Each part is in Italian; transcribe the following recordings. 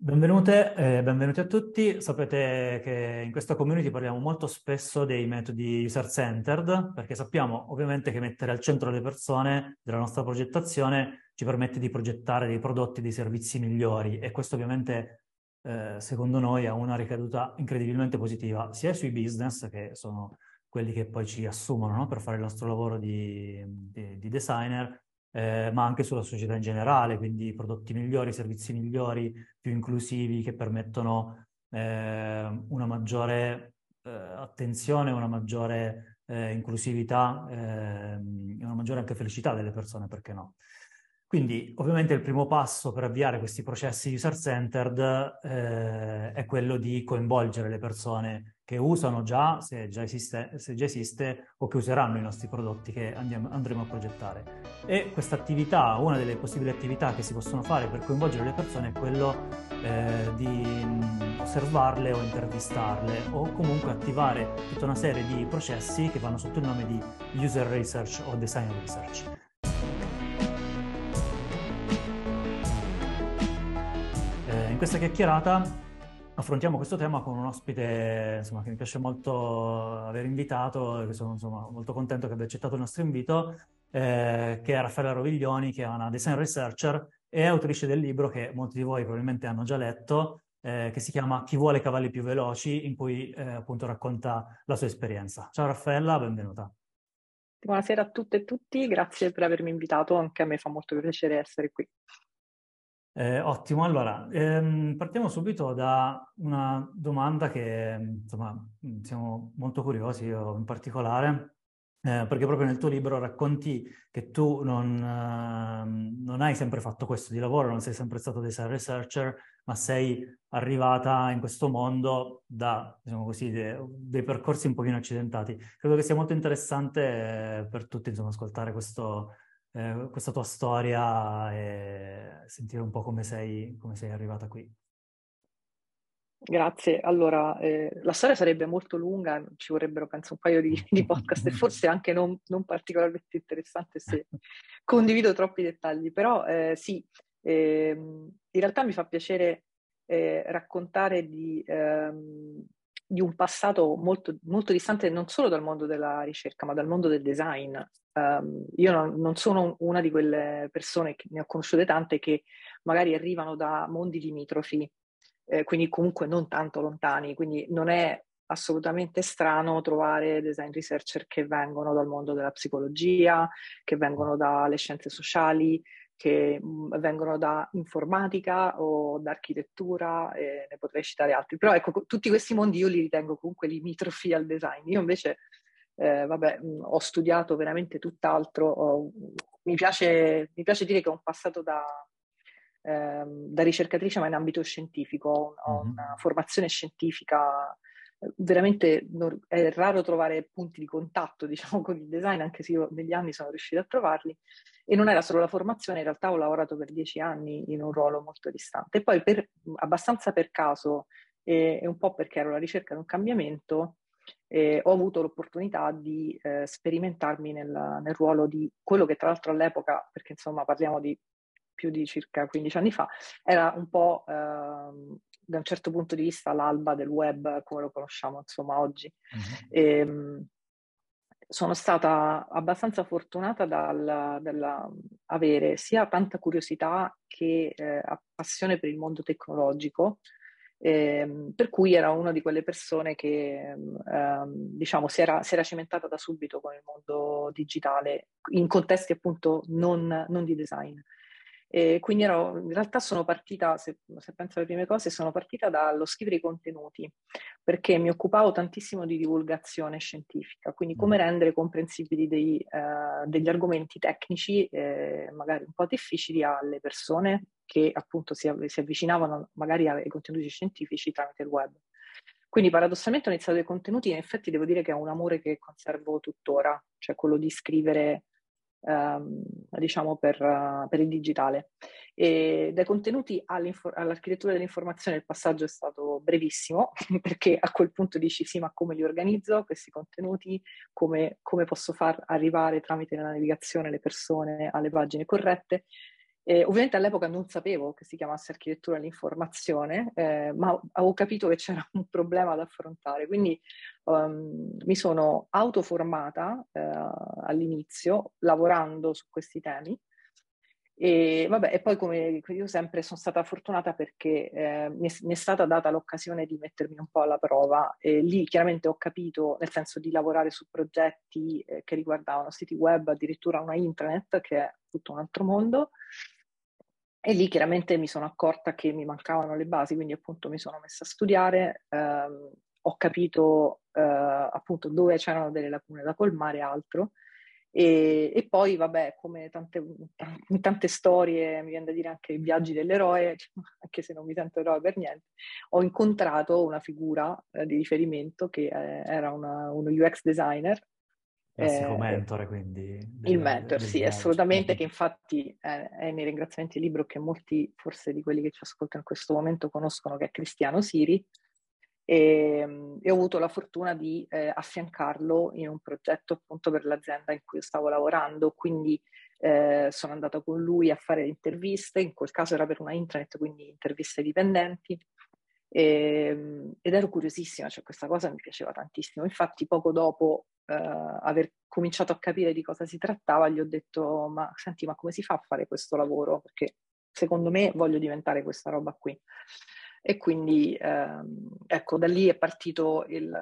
Benvenute e benvenuti a tutti. Sapete che in questa community parliamo molto spesso dei metodi user-centered perché sappiamo ovviamente che mettere al centro le persone della nostra progettazione ci permette di progettare dei prodotti, dei servizi migliori e questo ovviamente eh, secondo noi ha una ricaduta incredibilmente positiva sia sui business che sono quelli che poi ci assumono no? per fare il nostro lavoro di, di, di designer eh, ma anche sulla società in generale, quindi prodotti migliori, servizi migliori, più inclusivi che permettono eh, una maggiore eh, attenzione, una maggiore eh, inclusività, ehm, una maggiore anche felicità delle persone, perché no? Quindi ovviamente il primo passo per avviare questi processi user-centered eh, è quello di coinvolgere le persone che usano già se, già, esiste, se già esiste, o che useranno i nostri prodotti che andiamo, andremo a progettare. E questa attività, una delle possibili attività che si possono fare per coinvolgere le persone è quello eh, di osservarle o intervistarle o comunque attivare tutta una serie di processi che vanno sotto il nome di user research o design research. In questa chiacchierata affrontiamo questo tema con un ospite insomma, che mi piace molto aver invitato, e sono insomma, molto contento che abbia accettato il nostro invito, eh, che è Raffaella Roviglioni, che è una design researcher e autrice del libro che molti di voi probabilmente hanno già letto, eh, che si chiama Chi vuole cavalli più veloci, in cui eh, appunto racconta la sua esperienza. Ciao Raffaella, benvenuta. Buonasera a tutte e tutti, grazie per avermi invitato, anche a me fa molto piacere essere qui. Eh, ottimo, allora ehm, partiamo subito da una domanda che insomma siamo molto curiosi, io in particolare, eh, perché proprio nel tuo libro racconti che tu non, eh, non, hai sempre fatto questo di lavoro, non sei sempre stato design researcher, ma sei arrivata in questo mondo da, diciamo così, de, dei percorsi un pochino accidentati. Credo che sia molto interessante eh, per tutti, insomma, ascoltare questo, eh, questa tua storia e sentire un po' come sei, come sei arrivata qui. Grazie. Allora, eh, la storia sarebbe molto lunga, ci vorrebbero penso un paio di, di podcast e forse anche non, non, particolarmente interessante se condivido troppi dettagli, però eh, sì, eh, in realtà mi fa piacere eh, raccontare di, ehm, di, un passato molto, molto distante non solo dal mondo della ricerca, ma dal mondo del design. Um, io non, non, sono una di quelle persone, che ne ho conosciute tante, che magari arrivano da mondi limitrofi, eh, quindi comunque non tanto lontani, quindi non è assolutamente strano trovare design researcher che vengono dal mondo della psicologia, che vengono dalle scienze sociali, che mh, vengono da informatica o da architettura, ne potrei citare altri. Però ecco, tutti questi mondi io li ritengo comunque limitrofi al design. Io invece eh, vabbè, mh, ho studiato veramente tutt'altro, ho, mi, piace, mi, piace, dire che ho un passato da, ehm, da ricercatrice ma in ambito scientifico, ho mm-hmm. una formazione scientifica, veramente non, è raro trovare punti di contatto diciamo, con il design, anche se io negli anni sono riuscita a trovarli. E non era solo la formazione, in realtà ho lavorato per dieci anni in un ruolo molto distante. E poi per, abbastanza per caso e, e un po' perché ero alla ricerca di un cambiamento, eh, ho avuto l'opportunità di eh, sperimentarmi nel, nel, ruolo di quello che tra l'altro all'epoca, perché insomma parliamo di più di circa 15 anni fa, era un po' eh, da un certo punto di vista l'alba del web come lo conosciamo insomma oggi. Mm-hmm. E, sono stata abbastanza fortunata dal, avere sia tanta curiosità che eh, passione per il mondo tecnologico eh, per cui era una di quelle persone che eh, diciamo si era, si era, cimentata da subito con il mondo digitale in contesti appunto non, non di design. E quindi ero, in realtà sono partita, se, se, penso alle prime cose, sono partita dallo scrivere i contenuti, perché mi occupavo tantissimo di divulgazione scientifica, quindi come mm. rendere comprensibili dei, eh, degli argomenti tecnici, eh, magari un po' difficili, alle persone che appunto si, si avvicinavano magari ai contenuti scientifici tramite il web. Quindi paradossalmente ho iniziato dei contenuti e in effetti devo dire che è un amore che conservo tuttora, cioè quello di scrivere ehm, diciamo per, per, il digitale. E dai contenuti all'architettura dell'informazione il passaggio è stato brevissimo perché a quel punto dici sì ma come li organizzo questi contenuti, come, come posso far arrivare tramite la navigazione le persone alle pagine corrette Eh, ovviamente all'epoca non sapevo che si chiamasse architettura dell'informazione, eh, ma avevo capito che c'era un problema da affrontare, quindi um, mi sono autoformata eh, all'inizio lavorando su questi temi. E, vabbè, e poi come io sempre sono stata fortunata perché eh, mi, è, mi, è, stata data l'occasione di mettermi un po' alla prova e lì chiaramente ho capito, nel senso di lavorare su progetti eh, che riguardavano siti web, addirittura una intranet che è tutto un altro mondo e lì chiaramente mi sono accorta che mi mancavano le basi, quindi appunto mi sono messa a studiare, ehm, ho capito eh, appunto dove c'erano delle lacune da colmare e altro e, poi, vabbè, come tante, in tante storie, mi viene da dire anche i viaggi dell'eroe, anche se non mi sento eroe per niente, ho incontrato una figura eh, di riferimento che eh, era una, uno UX designer. Classico eh, mentore, quindi. Del, il mentor, sì, viaggio. assolutamente, che infatti è nei ringraziamenti del libro che molti, forse di quelli che ci ascoltano in questo momento, conoscono, che è Cristiano Siri, e, ehm, e, ho avuto la fortuna di eh, affiancarlo in un progetto appunto per l'azienda in cui stavo lavorando, quindi eh, sono andata con lui a fare interviste, in quel caso era per una intranet, quindi interviste dipendenti, e, ehm, ed ero curiosissima, cioè questa cosa mi piaceva tantissimo. Infatti poco dopo eh, aver cominciato a capire di cosa si trattava, gli ho detto, ma senti, ma come si fa a fare questo lavoro? Perché secondo me voglio diventare questa roba qui. E quindi ehm, ecco, da lì è partito il,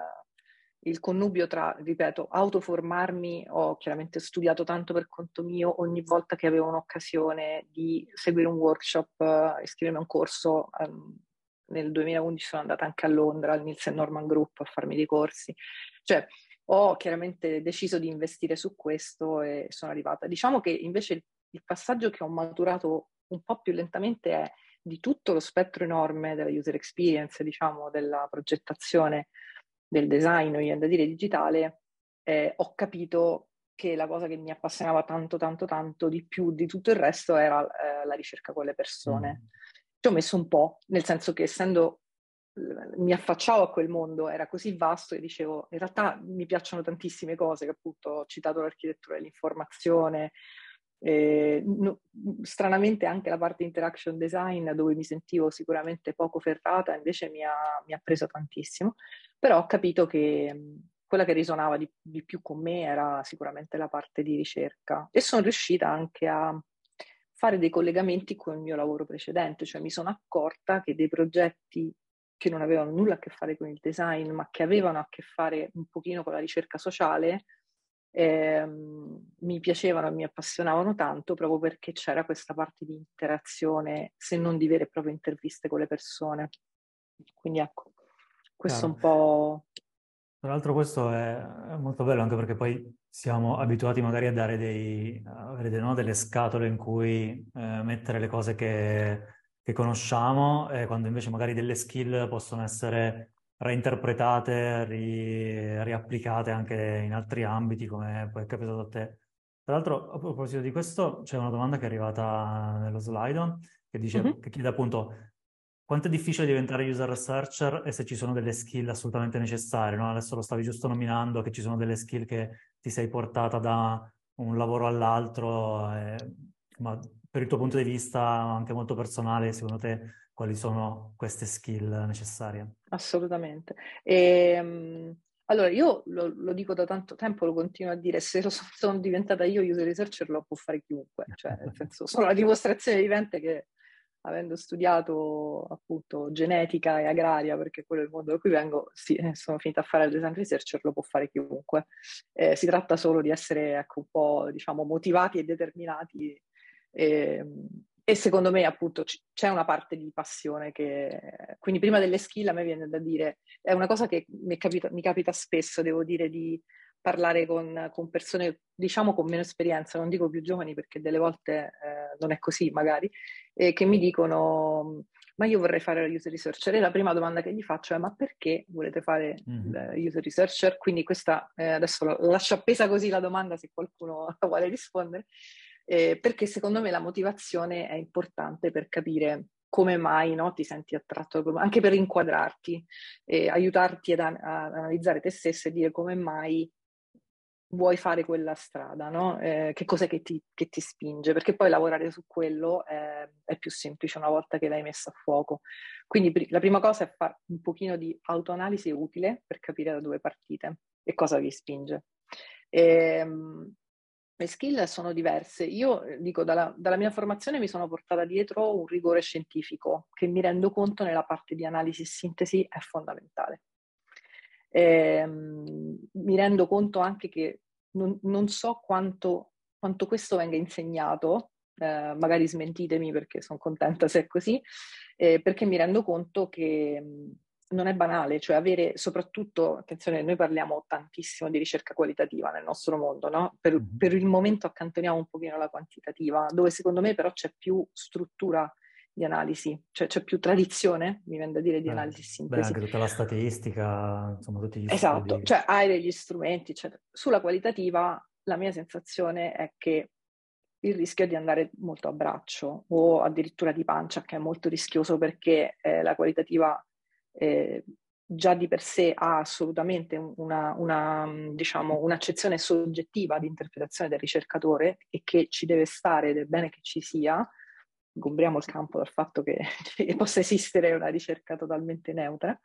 il connubio tra, ripeto, autoformarmi, ho chiaramente studiato tanto per conto mio, ogni volta che avevo un'occasione di seguire un workshop, eh, iscrivermi a un corso, ehm, nel 2011 sono andata anche a Londra, al Nielsen Norman Group, a farmi dei corsi. Cioè, ho chiaramente deciso di investire su questo e sono arrivata. Diciamo che invece il, il passaggio che ho maturato un po' più lentamente è di tutto lo spettro enorme della user experience, diciamo, della progettazione, del design, viene da dire digitale, eh, ho capito che la cosa che mi appassionava tanto, tanto, tanto di più di tutto il resto era eh, la ricerca con le persone. Mm. Ci ho messo un po', nel senso che essendo mi affacciavo a quel mondo, era così vasto e dicevo, in realtà mi piacciono tantissime cose, che appunto ho citato l'architettura dell'informazione, eh, no, stranamente anche la parte interaction design dove mi sentivo sicuramente poco ferrata invece mi ha, mi ha preso tantissimo, però ho capito che quella che risuonava di, di, più con me era sicuramente la parte di ricerca. E sono riuscita anche a fare dei collegamenti con il mio lavoro precedente, cioè mi sono accorta che dei progetti che non avevano nulla a che fare con il design, ma che avevano a che fare un pochino con la ricerca sociale, eh, mi piacevano e mi appassionavano tanto proprio perché c'era questa parte di interazione, se non di vere e proprie interviste con le persone. Quindi ecco, questo Chiaro. un po'... Tra l'altro questo è molto bello anche perché poi siamo abituati magari a dare dei, avere dei, no, delle scatole in cui eh, mettere le cose che, che conosciamo, e quando invece magari delle skill possono essere reinterpretate, ri, riapplicate anche in altri ambiti, come poi è capitato a te. Tra l'altro, a proposito di questo, c'è una domanda che è arrivata nello slide che, dice, mm-hmm. che chiede appunto quanto è difficile diventare user researcher e se ci sono delle skill assolutamente necessarie. No? Adesso lo stavi giusto nominando, che ci sono delle skill che ti sei portata da un lavoro all'altro, eh, ma per il tuo punto di vista anche molto personale, secondo te quali sono queste skill necessarie? Assolutamente. E, um, allora, io lo, lo, dico da tanto tempo, lo continuo a dire, se sono diventata io user researcher lo può fare chiunque, cioè nel senso sono la dimostrazione vivente che avendo studiato appunto genetica e agraria, perché quello è il mondo da cui vengo, sì, eh, sono finita a fare il design researcher, lo può fare chiunque. Eh, si tratta solo di essere ecco, un po' diciamo motivati e determinati e, ehm, e secondo me appunto c- c'è una parte di passione che... Quindi prima delle skill a me viene da dire, è una cosa che mi capita, mi capita spesso, devo dire, di parlare con, con, persone, diciamo, con meno esperienza, non dico più giovani perché delle volte eh, non è così magari, e che mi dicono, ma io vorrei fare la user researcher. E la prima domanda che gli faccio è, ma perché volete fare mm-hmm. user researcher? Quindi questa, eh, adesso la, lascio appesa così la domanda se qualcuno vuole rispondere eh, perché secondo me la motivazione è importante per capire come mai no, ti senti attratto, anche per inquadrarti, eh, aiutarti ad, ad, analizzare te stesso e dire come mai vuoi fare quella strada, no? Eh, che cos'è che ti, che ti, spinge? Perché poi lavorare su quello è, è, più semplice una volta che l'hai messa a fuoco. Quindi la prima cosa è fare un pochino di autoanalisi utile per capire da dove partite e cosa vi spinge. E, ehm, le skill sono diverse. Io eh, dico, dalla, dalla, mia formazione mi sono portata dietro un rigore scientifico che mi rendo conto nella parte di analisi e sintesi è fondamentale. E, ehm, mi rendo conto anche che non, non so quanto, quanto, questo venga insegnato, eh, magari smentitemi perché sono contenta se è così, eh, perché mi rendo conto che non è banale, cioè avere soprattutto, attenzione, noi parliamo tantissimo di ricerca qualitativa nel nostro mondo, no? Per, per, il momento accantoniamo un pochino la quantitativa, dove secondo me però c'è più struttura di analisi, cioè c'è più tradizione, mi viene da dire, di eh, analisi sintesi. Beh, anche tutta la statistica, insomma, tutti gli esatto, studi. cioè hai degli strumenti, eccetera. Sulla qualitativa la mia sensazione è che il rischio è di andare molto a braccio o addirittura di pancia, che è molto rischioso perché eh, la qualitativa eh, già di per sé ha assolutamente una, una, diciamo, un'accezione soggettiva di interpretazione del ricercatore e che ci deve stare ed è bene che ci sia, sgombriamo il campo dal fatto che, che possa esistere una ricerca totalmente neutra,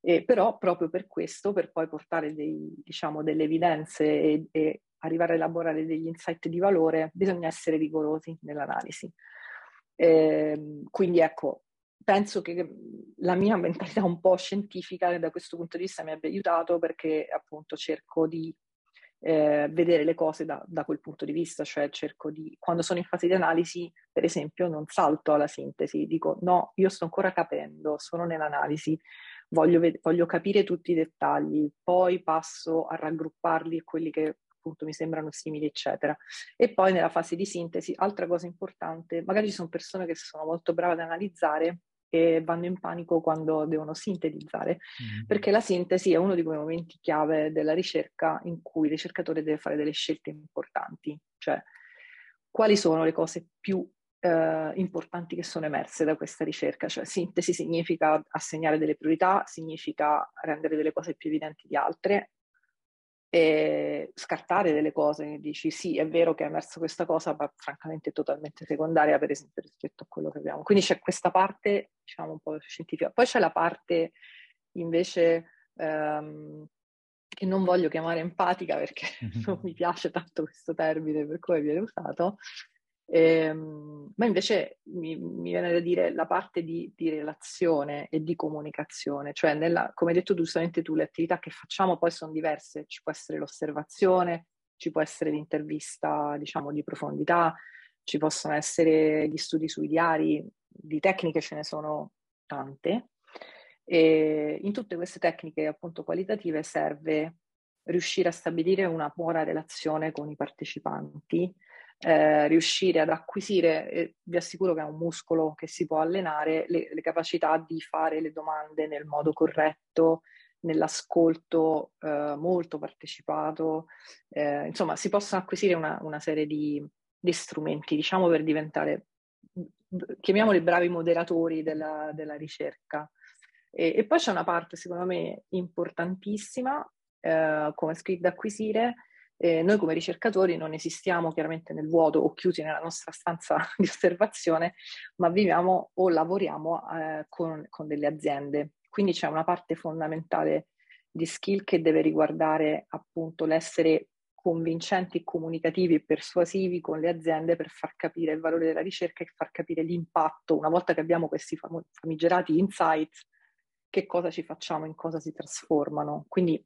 eh, però proprio per questo, per poi portare dei, diciamo, delle evidenze e, e, arrivare a elaborare degli insight di valore, bisogna essere rigorosi nell'analisi. Eh, quindi ecco, penso che la mia mentalità un po' scientifica da questo punto di vista mi abbia aiutato perché appunto cerco di eh, vedere le cose da, da, quel punto di vista, cioè cerco di, quando sono in fase di analisi, per esempio, non salto alla sintesi, dico no, io sto ancora capendo, sono nell'analisi, voglio, ved- voglio capire tutti i dettagli, poi passo a raggrupparli quelli che appunto mi sembrano simili, eccetera. E poi nella fase di sintesi, altra cosa importante, magari ci sono persone che sono molto brave ad analizzare e vanno in panico quando devono sintetizzare, mm. perché la sintesi è uno di quei momenti chiave della ricerca in cui il ricercatore deve fare delle scelte importanti, cioè quali sono le cose più eh, importanti che sono emerse da questa ricerca, cioè sintesi significa assegnare delle priorità, significa rendere delle cose più evidenti di altre, e scartare delle cose, dici sì, è vero che è emersa questa cosa, ma francamente è totalmente secondaria, per esempio, rispetto a quello che abbiamo. Quindi c'è questa parte, diciamo, un po' scientifica. Poi c'è la parte invece ehm, che non voglio chiamare empatica perché non mi piace tanto questo termine per come viene usato, Ehm, ma invece mi, mi, viene da dire la parte di, di relazione e di comunicazione, cioè nella, come hai detto giustamente tu, le attività che facciamo poi sono diverse, ci può essere l'osservazione, ci può essere l'intervista diciamo di profondità, ci possono essere gli studi sui diari, di tecniche ce ne sono tante e in tutte queste tecniche appunto qualitative serve riuscire a stabilire una buona relazione con i partecipanti eh, riuscire ad acquisire, e vi assicuro che è un muscolo che si può allenare, le, le capacità di fare le domande nel modo corretto, nell'ascolto eh, molto partecipato, eh, insomma si possono acquisire una, una serie di, di, strumenti, diciamo, per diventare, chiamiamoli bravi moderatori della, della ricerca. E, e, poi c'è una parte, secondo me, importantissima eh, come skill da acquisire, eh, noi come ricercatori non esistiamo chiaramente nel vuoto o chiusi nella nostra stanza di osservazione, ma viviamo o lavoriamo eh, con, con delle aziende. Quindi c'è una parte fondamentale di skill che deve riguardare appunto l'essere convincenti, comunicativi e persuasivi con le aziende per far capire il valore della ricerca e far capire l'impatto. Una volta che abbiamo questi famigerati insights, che cosa ci facciamo, in cosa si trasformano. Quindi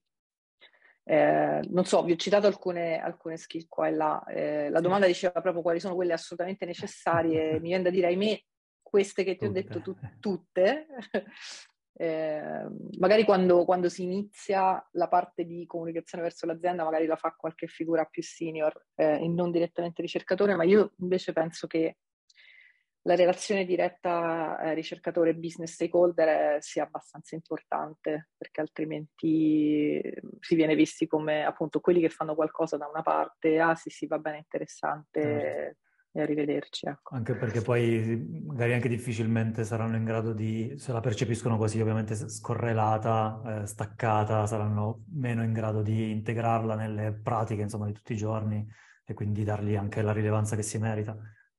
eh, non so, vi ho citato alcune, alcune skill qua e là. Eh, la domanda diceva proprio quali sono quelle assolutamente necessarie. Mi viene da dire, ahimè, queste che ti ho detto tu, tutte. eh, magari quando, quando, si inizia la parte di comunicazione verso l'azienda, magari la fa qualche figura più senior eh, e non direttamente ricercatore, ma io invece penso che la relazione diretta eh, ricercatore-business stakeholder eh, sia abbastanza importante perché altrimenti eh, si viene visti come appunto quelli che fanno qualcosa da una parte, ah sì sì va bene interessante, certo. e arrivederci. Ecco. Anche perché poi magari anche difficilmente saranno in grado di, se la percepiscono così ovviamente scorrelata, eh, staccata, saranno meno in grado di integrarla nelle pratiche insomma di tutti i giorni e quindi dargli anche la rilevanza che si merita.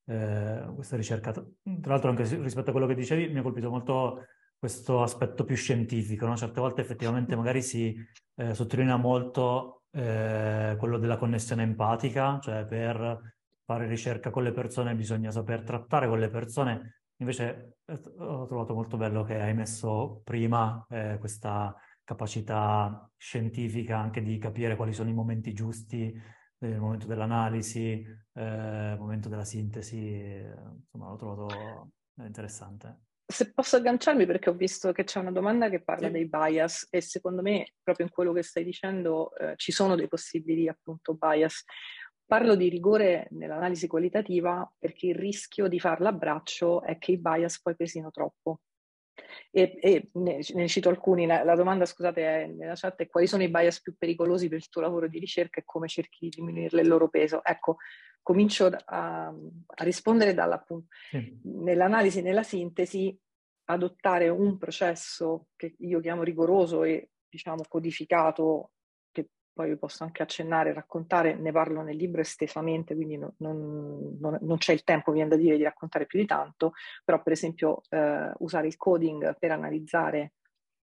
Eh, questa ricerca, tra l'altro anche rispetto a quello che dicevi, mi ha colpito molto questo aspetto più scientifico, no? certe volte effettivamente magari si eh, sottolinea molto eh, quello della connessione empatica, cioè per fare ricerca con le persone bisogna saper trattare con le persone, invece eh, ho trovato molto bello che hai messo prima eh, questa capacità scientifica anche di capire quali sono i momenti giusti, il momento dell'analisi, eh, momento della sintesi, insomma l'ho trovato interessante. Se posso agganciarmi perché ho visto che c'è una domanda che parla sì. dei bias e secondo me proprio in quello che stai dicendo eh, ci sono dei possibili appunto bias. Parlo di rigore nell'analisi qualitativa perché il rischio di farla a braccio è che i bias poi pesino troppo. E, e ne, ne, cito alcuni, la, la, domanda scusate è, nella chat è quali sono i bias più pericolosi per il tuo lavoro di ricerca e come cerchi di diminuirle il loro peso. Ecco, comincio a, a rispondere dall'appunto. Sì. Nell'analisi, nella sintesi, adottare un processo che io chiamo rigoroso e diciamo codificato poi vi posso anche accennare, raccontare, ne parlo nel libro estesamente, quindi non, non, non, c'è il tempo, viene da dire, di raccontare più di tanto, però per esempio eh, usare il coding per analizzare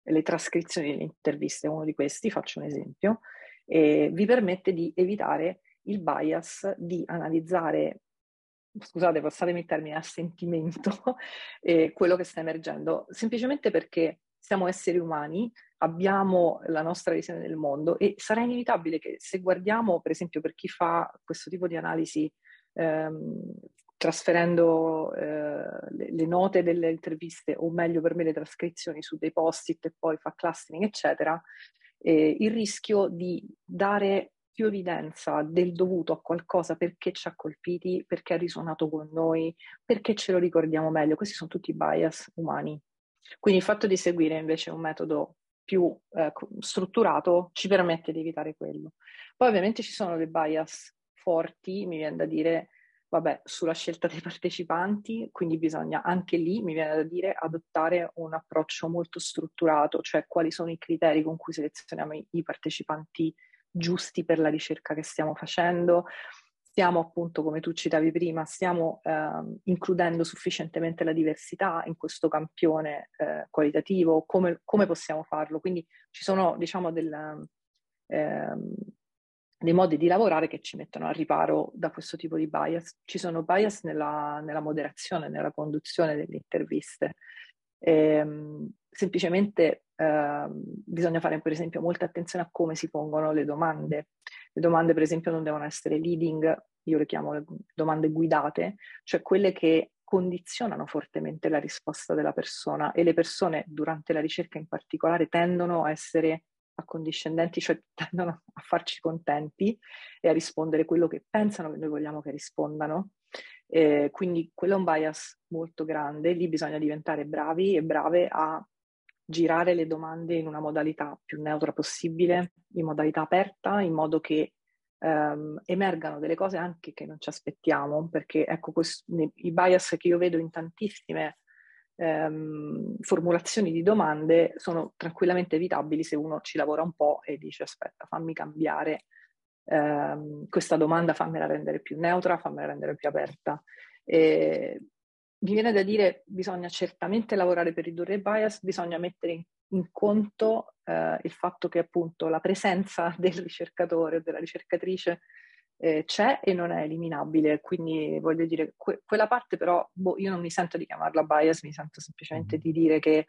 le trascrizioni delle interviste uno di questi, faccio un esempio, e vi permette di evitare il bias di analizzare scusate, passatemi il termine, a sentimento, eh, quello che sta emergendo, semplicemente perché siamo esseri umani, abbiamo la nostra visione del mondo e sarà inevitabile che se guardiamo, per esempio, per chi fa questo tipo di analisi, ehm, trasferendo eh, le, le, note delle interviste, o meglio per me le trascrizioni su dei post-it e poi fa clustering, eccetera, eh, il rischio di dare più evidenza del dovuto a qualcosa perché ci ha colpiti, perché ha risuonato con noi, perché ce lo ricordiamo meglio. Questi sono tutti bias umani. Quindi il fatto di seguire invece un metodo più eh, strutturato ci permette di evitare quello. Poi ovviamente ci sono dei bias forti, mi viene da dire, vabbè, sulla scelta dei partecipanti, quindi bisogna anche lì, mi viene da dire, adottare un approccio molto strutturato, cioè quali sono i criteri con cui selezioniamo i, i partecipanti giusti per la ricerca che stiamo facendo, stiamo appunto, come tu citavi prima, stiamo eh, includendo sufficientemente la diversità in questo campione eh, qualitativo, come, come, possiamo farlo? Quindi ci sono, diciamo, del, eh, dei modi di lavorare che ci mettono a riparo da questo tipo di bias. Ci sono bias nella, nella moderazione, nella conduzione delle interviste. Ehm, semplicemente eh, bisogna fare per esempio molta attenzione a come si pongono le domande. Le domande per esempio non devono essere leading, io le chiamo le domande guidate, cioè quelle che condizionano fortemente la risposta della persona e le persone durante la ricerca in particolare tendono a essere accondiscendenti, cioè tendono a farci contenti e a rispondere quello che pensano che noi vogliamo che rispondano. Eh, quindi quello è un bias molto grande, lì bisogna diventare bravi e brave a girare le domande in una modalità più neutra possibile, in modalità aperta, in modo che ehm, emergano delle cose anche che non ci aspettiamo, perché ecco questo, i bias che io vedo in tantissime ehm, formulazioni di domande sono tranquillamente evitabili se uno ci lavora un po' e dice aspetta, fammi cambiare ehm, questa domanda, fammela rendere più neutra, fammela rendere più aperta. E mi viene da dire bisogna certamente lavorare per ridurre il bias, bisogna mettere in, in conto eh, il fatto che appunto la presenza del ricercatore o della ricercatrice eh, c'è e non è eliminabile, quindi voglio dire, que- quella parte però boh, io non mi sento di chiamarla bias, mi sento semplicemente mm-hmm. di dire che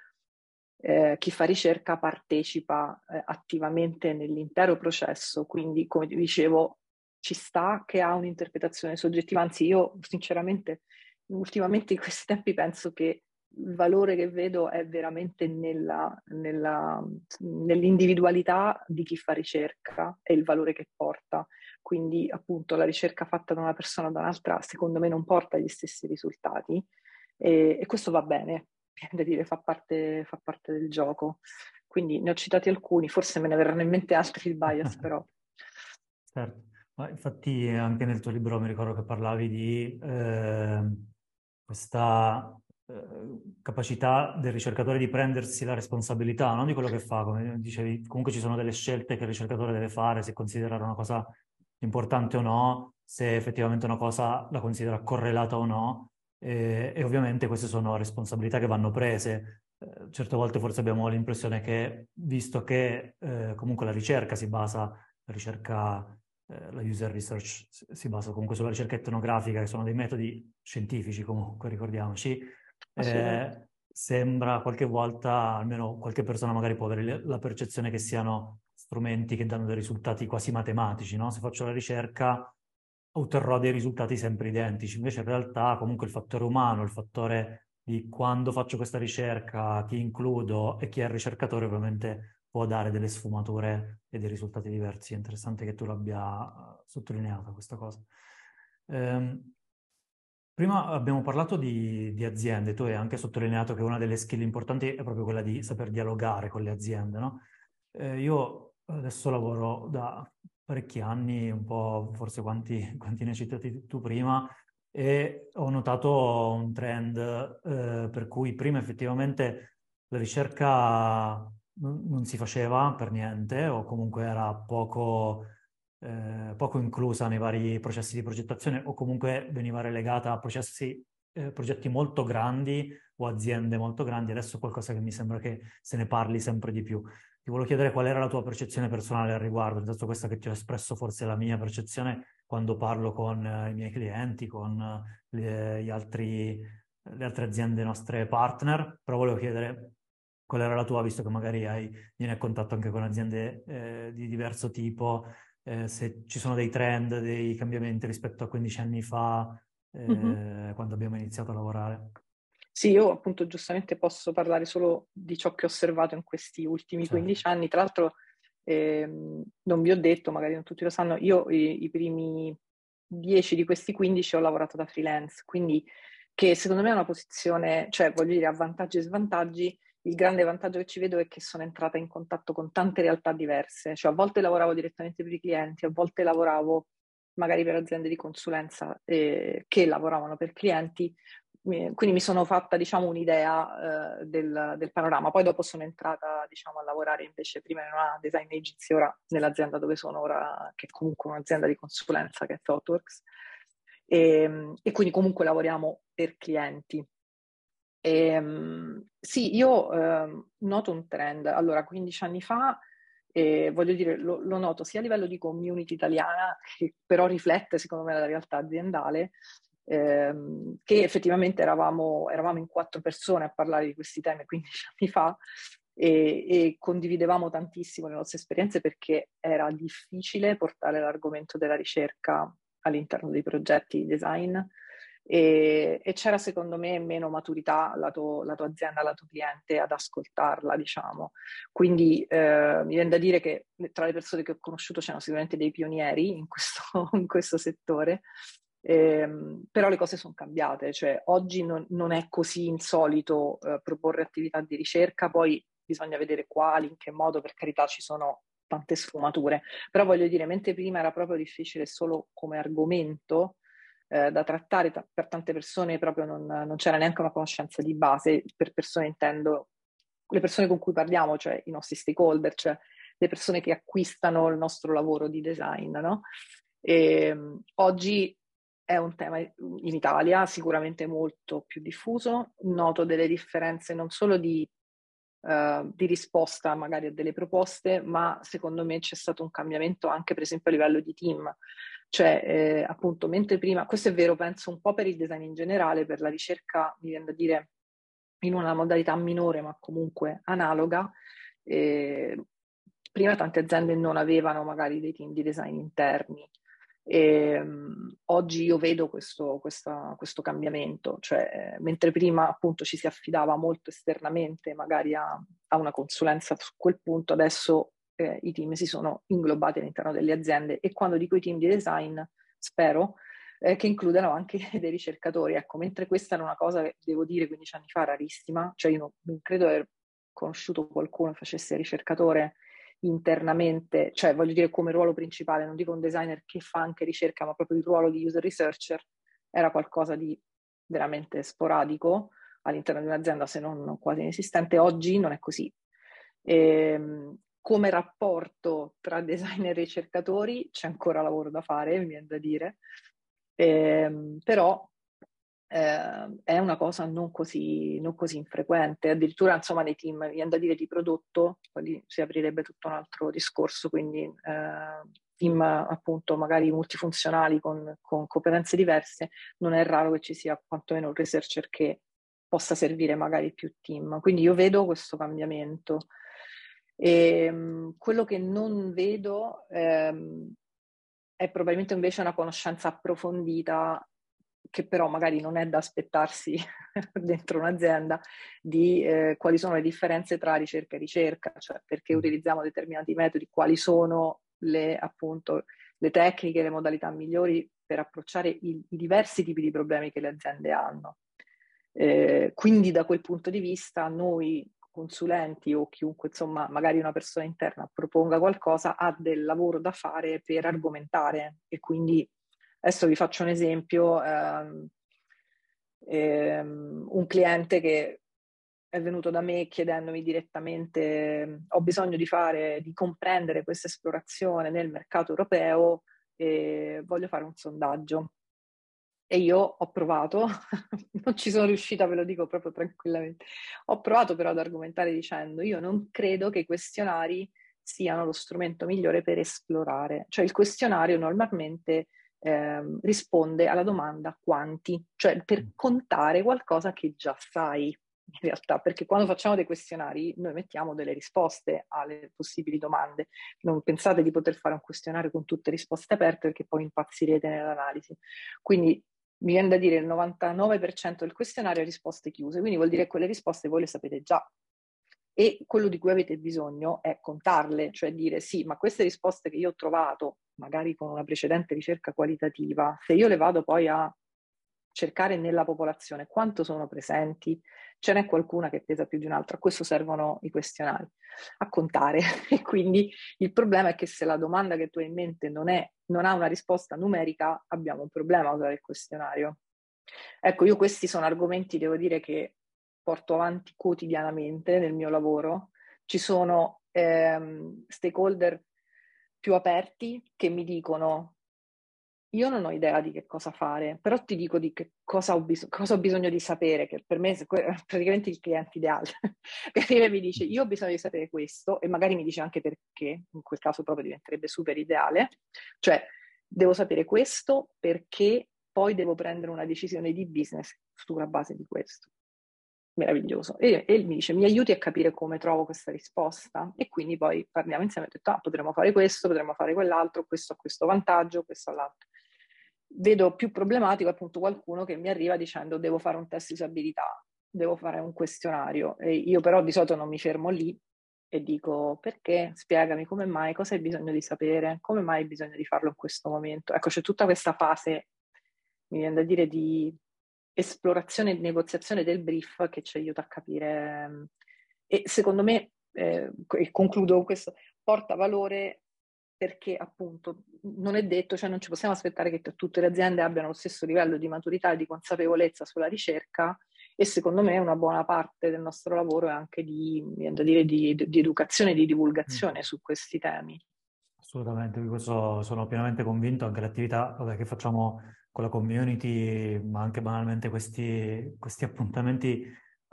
eh, chi fa ricerca partecipa eh, attivamente nell'intero processo, quindi come dicevo ci sta che ha un'interpretazione soggettiva, anzi io sinceramente ultimamente in questi tempi penso che il valore che vedo è veramente nella, nella, nell'individualità di chi fa ricerca e il valore che porta. Quindi appunto la ricerca fatta da una persona o da un'altra secondo me non porta gli stessi risultati e, e questo va bene, da dire, fa parte, fa parte del gioco. Quindi ne ho citati alcuni, forse me ne verranno in mente altri il bias però. Certo. infatti anche nel tuo libro mi ricordo che parlavi di eh, questa eh, capacità del ricercatore di prendersi la responsabilità no? di quello che fa, come dicevi, comunque ci sono delle scelte che il ricercatore deve fare, se considerare una cosa importante o no, se effettivamente una cosa la considera correlata o no, e, e ovviamente queste sono responsabilità che vanno prese. Eh, certe volte forse abbiamo l'impressione che, visto che eh, comunque la ricerca si basa, la ricerca, eh, la user research si basa comunque sulla ricerca etnografica, che sono dei metodi scientifici comunque, ricordiamoci, eh, sembra qualche volta, almeno qualche persona magari può avere la percezione che siano strumenti che danno dei risultati quasi matematici, no? Se faccio la ricerca otterrò dei risultati sempre identici, invece in realtà comunque il fattore umano, il fattore di quando faccio questa ricerca, chi includo e chi è il ricercatore ovviamente può dare delle sfumature e dei risultati diversi. È interessante che tu l'abbia eh, sottolineata questa cosa. Ehm, prima abbiamo parlato di, di, aziende, tu hai anche sottolineato che una delle skill importanti è proprio quella di saper dialogare con le aziende, no? Eh, io adesso lavoro da parecchi anni, un po' forse quanti, quanti ne hai citati tu prima, e ho notato un trend eh, per cui prima effettivamente la ricerca non, si faceva per niente o comunque era poco, eh, poco, inclusa nei vari processi di progettazione o comunque veniva relegata a processi, eh, progetti molto grandi o aziende molto grandi. Adesso è qualcosa che mi sembra che se ne parli sempre di più. Ti volevo chiedere qual era la tua percezione personale al riguardo, dato questa che ti ho espresso forse la mia percezione quando parlo con uh, i miei clienti, con uh, le, altri, le, altre aziende nostre partner, però volevo chiedere qual era la tua, visto che magari hai, vieni a contatto anche con aziende eh, di diverso tipo, eh, se ci sono dei trend, dei cambiamenti rispetto a 15 anni fa, eh, mm-hmm. quando abbiamo iniziato a lavorare. Sì, io appunto giustamente posso parlare solo di ciò che ho osservato in questi ultimi certo. 15 anni. Tra l'altro, ehm, non vi ho detto, magari non tutti lo sanno, io i, i primi 10 di questi 15 ho lavorato da freelance, quindi che secondo me è una posizione, cioè voglio dire, a vantaggi e svantaggi. Il grande vantaggio che ci vedo è che sono entrata in contatto con tante realtà diverse, cioè a volte lavoravo direttamente per i clienti, a volte lavoravo magari per aziende di consulenza eh, che lavoravano per clienti, quindi mi sono fatta diciamo, un'idea eh, del, del, panorama. Poi dopo sono entrata diciamo, a lavorare invece prima in una design agency, ora nell'azienda dove sono ora, che è comunque un'azienda di consulenza che è ThoughtWorks. E, ehm, e quindi comunque lavoriamo per clienti. E, ehm, sì, io eh, noto un trend. Allora, 15 anni fa, eh, voglio dire, lo, lo, noto sia a livello di community italiana, che però riflette secondo me la realtà aziendale, ehm, che effettivamente eravamo, eravamo, in quattro persone a parlare di questi temi 15 anni fa e, e, condividevamo tantissimo le nostre esperienze perché era difficile portare l'argomento della ricerca all'interno dei progetti di design e, e c'era secondo me meno maturità la, tua azienda, la tua cliente ad ascoltarla, diciamo. Quindi eh, mi viene da dire che tra le persone che ho conosciuto c'erano sicuramente dei pionieri in questo, in questo settore eh, però le cose sono cambiate, cioè oggi non, non è così insolito eh, proporre attività di ricerca, poi bisogna vedere quali, in che modo, per carità ci sono tante sfumature, però voglio dire, mentre prima era proprio difficile solo come argomento eh, da trattare t- per tante persone, proprio non, non, c'era neanche una conoscenza di base, per persone intendo le persone con cui parliamo, cioè i nostri stakeholder, cioè le persone che acquistano il nostro lavoro di design, no? E, ehm, oggi è un tema in Italia sicuramente molto più diffuso, noto delle differenze non solo di, uh, di, risposta magari a delle proposte, ma secondo me c'è stato un cambiamento anche per esempio a livello di team, cioè eh, appunto mentre prima, questo è vero penso un po' per il design in generale, per la ricerca mi viene da dire in una modalità minore ma comunque analoga, eh, prima tante aziende non avevano magari dei team di design interni, e, um, oggi io vedo questo, questa, questo cambiamento, cioè mentre prima appunto ci si affidava molto esternamente magari a, a una consulenza su quel punto, adesso eh, i team si sono inglobati all'interno delle aziende e quando dico i team di design spero eh, che includano anche dei ricercatori. Ecco, mentre questa era una cosa che devo dire 15 anni fa rarissima, cioè io non, non credo aver conosciuto qualcuno che facesse ricercatore internamente, cioè voglio dire come ruolo principale, non dico un designer che fa anche ricerca, ma proprio il ruolo di user researcher era qualcosa di veramente sporadico all'interno di un'azienda, se non quasi inesistente. Oggi non è così. E, ehm, come rapporto tra designer e ricercatori c'è ancora lavoro da fare, mi viene da dire, e, ehm, però eh, è una cosa non così, non così, infrequente, addirittura insomma nei team, mi viene da dire di prodotto, poi si aprirebbe tutto un altro discorso, quindi eh, team appunto magari multifunzionali con, con, competenze diverse, non è raro che ci sia quantomeno un researcher che possa servire magari più team. Quindi io vedo questo cambiamento. E, ehm, quello che non vedo ehm, è probabilmente invece una conoscenza approfondita che però magari non è da aspettarsi dentro un'azienda, di eh, quali sono le differenze tra ricerca e ricerca, cioè perché mm. utilizziamo determinati metodi, quali sono le, appunto, le tecniche, le modalità migliori per approcciare i, i diversi tipi di problemi che le aziende hanno. Eh, quindi da quel punto di vista noi consulenti o chiunque, insomma, magari una persona interna proponga qualcosa, ha del lavoro da fare per argomentare e quindi adesso vi faccio un esempio, ehm, ehm, un cliente che è venuto da me chiedendomi direttamente ho bisogno di fare, di comprendere questa esplorazione nel mercato europeo e voglio fare un sondaggio. E io ho provato, non ci sono riuscita, ve lo dico proprio tranquillamente, ho provato però ad argomentare dicendo io non credo che i questionari siano lo strumento migliore per esplorare. Cioè il questionario normalmente eh, risponde alla domanda quanti, cioè per contare qualcosa che già sai in realtà, perché quando facciamo dei questionari noi mettiamo delle risposte alle possibili domande. Non pensate di poter fare un questionario con tutte risposte aperte perché poi impazzirete nell'analisi. Quindi mi viene da dire il 99% del questionario ha risposte chiuse, quindi vuol dire che quelle risposte voi le sapete già. E quello di cui avete bisogno è contarle, cioè dire sì, ma queste risposte che io ho trovato, magari con una precedente ricerca qualitativa, se io le vado poi a cercare nella popolazione quanto sono presenti, ce n'è qualcuna che pesa più di un'altra, a questo servono i questionari, a contare. E quindi il problema è che se la domanda che tu hai in mente non, è, non ha una risposta numerica, abbiamo un problema a usare il questionario. Ecco, io questi sono argomenti, devo dire, che porto avanti quotidianamente nel mio lavoro. Ci sono ehm, stakeholder più aperti che mi dicono io non ho idea di che cosa fare, però ti dico di che cosa ho, bis- cosa ho bisogno di sapere, che per me è praticamente il cliente ideale, che arriva e mi dice io ho bisogno di sapere questo e magari mi dice anche perché, in quel caso proprio diventerebbe super ideale, cioè devo sapere questo perché poi devo prendere una decisione di business sulla base di questo. Meraviglioso. E, e mi dice mi aiuti a capire come trovo questa risposta e quindi poi parliamo insieme e ho detto ah, potremmo fare questo, potremmo fare quell'altro, questo ha questo vantaggio, questo ha l'altro vedo più problematico appunto qualcuno che mi arriva dicendo devo fare un test di usabilità, devo fare un questionario e io però di solito non mi fermo lì e dico perché, spiegami come mai, cosa hai bisogno di sapere, come mai hai bisogno di farlo in questo momento. Ecco, c'è tutta questa fase, mi viene da dire, di esplorazione e negoziazione del brief che ci aiuta a capire e secondo me, eh, e concludo con questo, porta valore perché appunto non è detto, cioè non ci possiamo aspettare che tutte le aziende abbiano lo stesso livello di maturità e di consapevolezza sulla ricerca e secondo me una buona parte del nostro lavoro è anche di, dire, di, di educazione e di divulgazione mm. su questi temi. Assolutamente, di questo sono pienamente convinto, anche l'attività vabbè, che facciamo con la community, ma anche banalmente questi, questi appuntamenti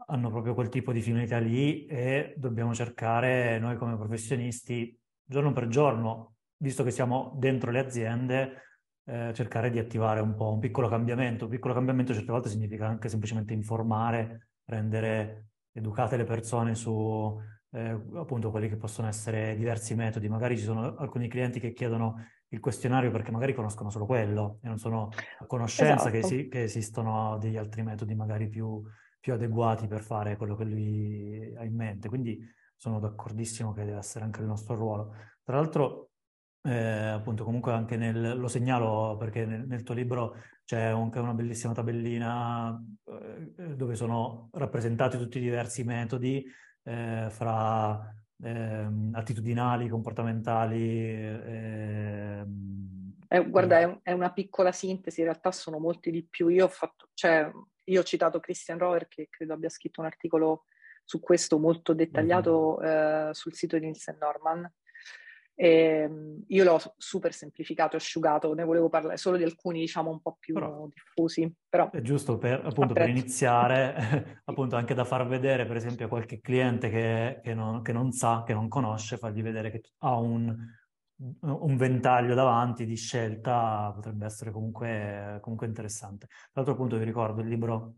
hanno proprio quel tipo di finalità lì e dobbiamo cercare noi come professionisti giorno per giorno visto che siamo dentro le aziende, eh, cercare di attivare un po' un piccolo cambiamento. Un piccolo cambiamento certe volte significa anche semplicemente informare, rendere educate le persone su eh, appunto quelli che possono essere diversi metodi. Magari ci sono alcuni clienti che chiedono il questionario perché magari conoscono solo quello e non sono a conoscenza esatto. che, si, che, esistono degli altri metodi magari più, più adeguati per fare quello che lui ha in mente. Quindi sono d'accordissimo che deve essere anche il nostro ruolo. Tra l'altro eh, appunto comunque anche nel, lo segnalo perché nel, nel tuo libro c'è anche una bellissima tabellina eh, dove sono rappresentati tutti i diversi metodi eh, fra eh, attitudinali, comportamentali. Eh, eh, guarda, è, è, una piccola sintesi, in realtà sono molti di più. Io ho, fatto, cioè, io ho citato Christian Rover che credo abbia scritto un articolo su questo molto dettagliato mm-hmm. sul sito di Nielsen Norman e ehm, io l'ho super semplificato, asciugato, ne volevo parlare solo di alcuni, diciamo, un po' più però, diffusi. Però è giusto per, appunto, per iniziare, appunto, anche da far vedere, per esempio, a qualche cliente che, che, non, che non, sa, che non conosce, fargli vedere che ha un, un ventaglio davanti di scelta, potrebbe essere comunque, comunque interessante. Tra l'altro, appunto, vi ricordo il libro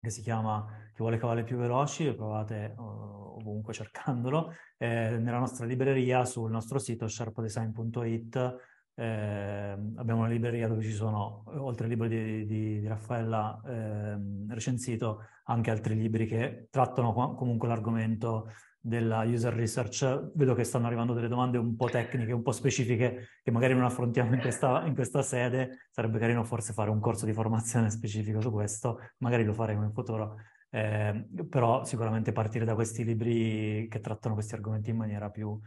che si chiama Chi vuole cavalli più veloci, lo trovate uh, ovunque cercandolo, eh, nella nostra libreria sul nostro sito sharpdesign.it eh, abbiamo una libreria dove ci sono, oltre al libro di, di, di Raffaella eh, recensito, anche altri libri che trattano comunque l'argomento della user research, vedo che stanno arrivando delle domande un po' tecniche, un po' specifiche, che magari non affrontiamo in questa, in questa sede. Sarebbe carino forse fare un corso di formazione specifico su questo, magari lo faremo in futuro. Eh, però sicuramente partire da questi libri che trattano questi argomenti in maniera più,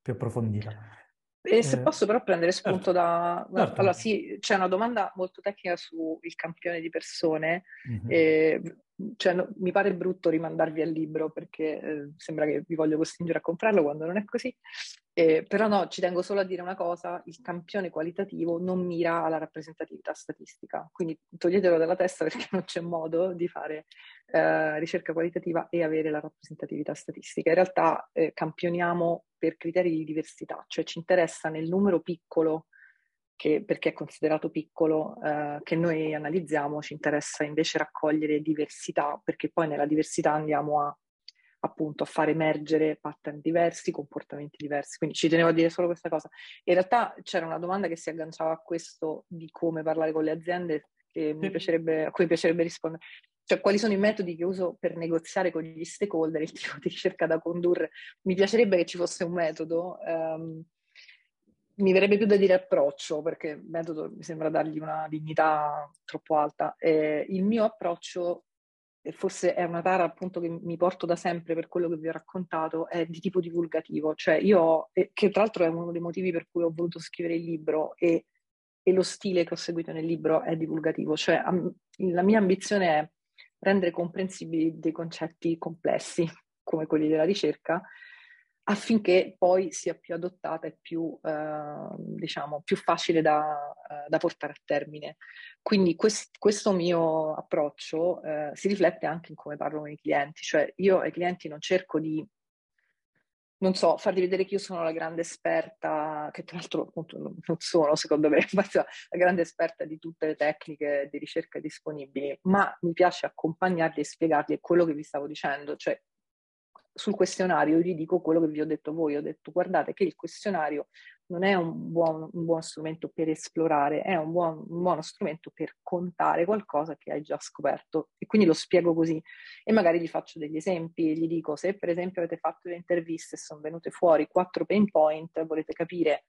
più approfondita. E se eh, posso però prendere spunto certo, da... Certo. Allora sì, c'è una domanda molto tecnica sul campione di persone. Mm-hmm. E, cioè, no, mi pare brutto rimandarvi al libro perché eh, sembra che vi voglio costringere a comprarlo quando non è così. Eh, però no, ci tengo solo a dire una cosa, il campione qualitativo non mira alla rappresentatività statistica, quindi toglietelo dalla testa perché non c'è modo di fare eh, ricerca qualitativa e avere la rappresentatività statistica. In realtà eh, campioniamo per criteri di diversità, cioè ci interessa nel numero piccolo, che, perché è considerato piccolo, eh, che noi analizziamo, ci interessa invece raccogliere diversità, perché poi nella diversità andiamo a appunto a far emergere pattern diversi, comportamenti diversi. Quindi ci tenevo a dire solo questa cosa. In realtà c'era una domanda che si agganciava a questo di come parlare con le aziende che mi piacerebbe, a cui mi piacerebbe rispondere. Cioè, quali sono i metodi che uso per negoziare con gli stakeholder, il tipo di ricerca da condurre? Mi piacerebbe che ci fosse un metodo. Um, mi verrebbe più da dire approccio, perché metodo mi sembra dargli una dignità troppo alta. Eh, il mio approccio e forse è una tara appunto che mi porto da sempre per quello che vi ho raccontato, è di tipo divulgativo, cioè io, che tra l'altro è uno dei motivi per cui ho voluto scrivere il libro e, e lo stile che ho seguito nel libro è divulgativo, cioè am, la mia ambizione è rendere comprensibili dei concetti complessi come quelli della ricerca affinché poi sia più adottata e più, eh, diciamo, più facile da, eh, da, portare a termine. Quindi quest, questo mio approccio eh, si riflette anche in come parlo con i clienti, cioè io ai clienti non cerco di, non so, fargli vedere che io sono la grande esperta, che tra l'altro appunto non sono secondo me, ma la grande esperta di tutte le tecniche di ricerca disponibili, ma mi piace accompagnarli e spiegargli quello che vi stavo dicendo, cioè sul questionario gli dico quello che vi ho detto voi, ho detto guardate che il questionario non è un buon, un buon strumento per esplorare, è un, buon, un buono strumento per contare qualcosa che hai già scoperto e quindi lo spiego così e magari gli faccio degli esempi gli dico se per esempio avete fatto le interviste e sono venute fuori quattro pain point, volete capire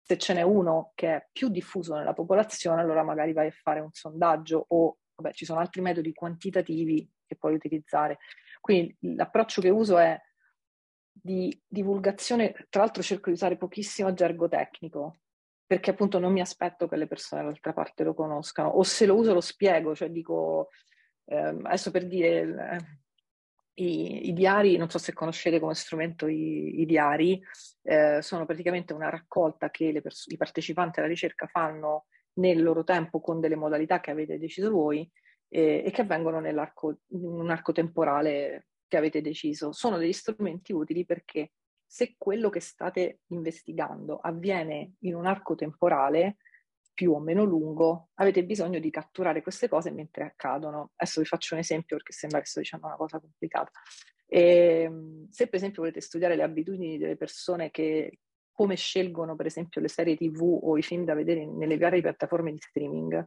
se ce n'è uno che è più diffuso nella popolazione, allora magari vai a fare un sondaggio o vabbè, ci sono altri metodi quantitativi che puoi utilizzare. Quindi l'approccio che uso è di divulgazione, tra l'altro cerco di usare pochissimo gergo tecnico, perché appunto non mi aspetto che le persone dall'altra parte lo conoscano, o se lo uso lo spiego, cioè dico, eh, adesso per dire, eh, i, i, diari, non so se conoscete come strumento i, i diari, eh, sono praticamente una raccolta che pers- i partecipanti alla ricerca fanno nel loro tempo con delle modalità che avete deciso voi e, e che avvengono nell'arco, in un arco temporale che avete deciso. Sono degli strumenti utili perché se quello che state investigando avviene in un arco temporale più o meno lungo, avete bisogno di catturare queste cose mentre accadono. Adesso vi faccio un esempio perché sembra che sto dicendo una cosa complicata. E, ehm, se per esempio volete studiare le abitudini delle persone che come scelgono per esempio le serie tv o i film da vedere nelle varie piattaforme di streaming,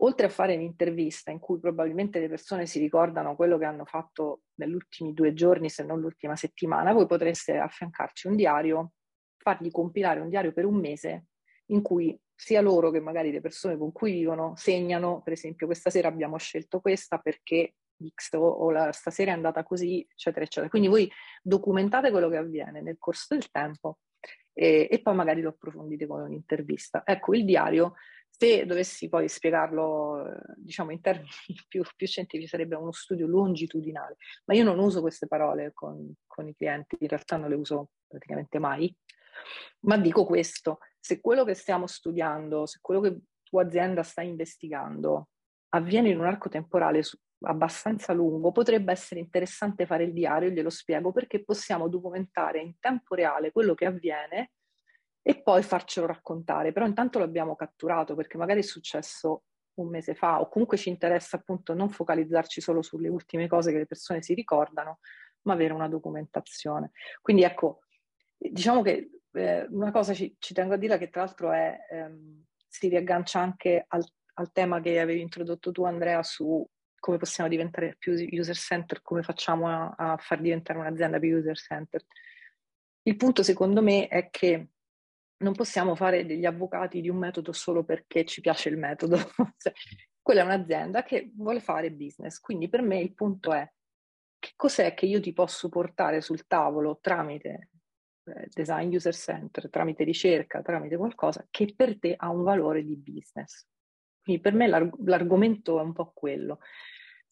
oltre a fare un'intervista in cui probabilmente le persone si ricordano quello che hanno fatto negli ultimi due giorni, se non l'ultima settimana, voi potreste affiancarci un diario, fargli compilare un diario per un mese in cui sia loro che magari le persone con cui vivono segnano, per esempio, questa sera abbiamo scelto questa perché X o, o la, stasera è andata così, eccetera, eccetera. Quindi voi documentate quello che avviene nel corso del tempo e, e poi magari lo approfondite con un'intervista. Ecco, il diario, se dovessi poi spiegarlo, eh, diciamo, in termini più, più, scientifici, sarebbe uno studio longitudinale, ma io non uso queste parole con, con i clienti, in realtà non le uso praticamente mai, ma dico questo, se quello che stiamo studiando, se quello che tua azienda sta investigando avviene in un arco temporale abbastanza lungo, potrebbe essere interessante fare il diario, glielo spiego, perché possiamo documentare in tempo reale quello che avviene e poi farcelo raccontare. Però intanto l'abbiamo catturato perché magari è successo un mese fa o comunque ci interessa appunto non focalizzarci solo sulle ultime cose che le persone si ricordano, ma avere una documentazione. Quindi ecco, diciamo che eh, una cosa ci, ci, tengo a dire che tra l'altro è, ehm, si riaggancia anche al, al tema che avevi introdotto tu Andrea su come possiamo diventare più user-centered, come facciamo a, a far diventare un'azienda più user-centered. Il punto secondo me è che non possiamo fare degli avvocati di un metodo solo perché ci piace il metodo. cioè, quella è un'azienda che vuole fare business, quindi per me il punto è che cos'è che io ti posso portare sul tavolo tramite eh, design user center, tramite ricerca, tramite qualcosa che per te ha un valore di business. Quindi per me l'arg- l'argomento è un po' quello.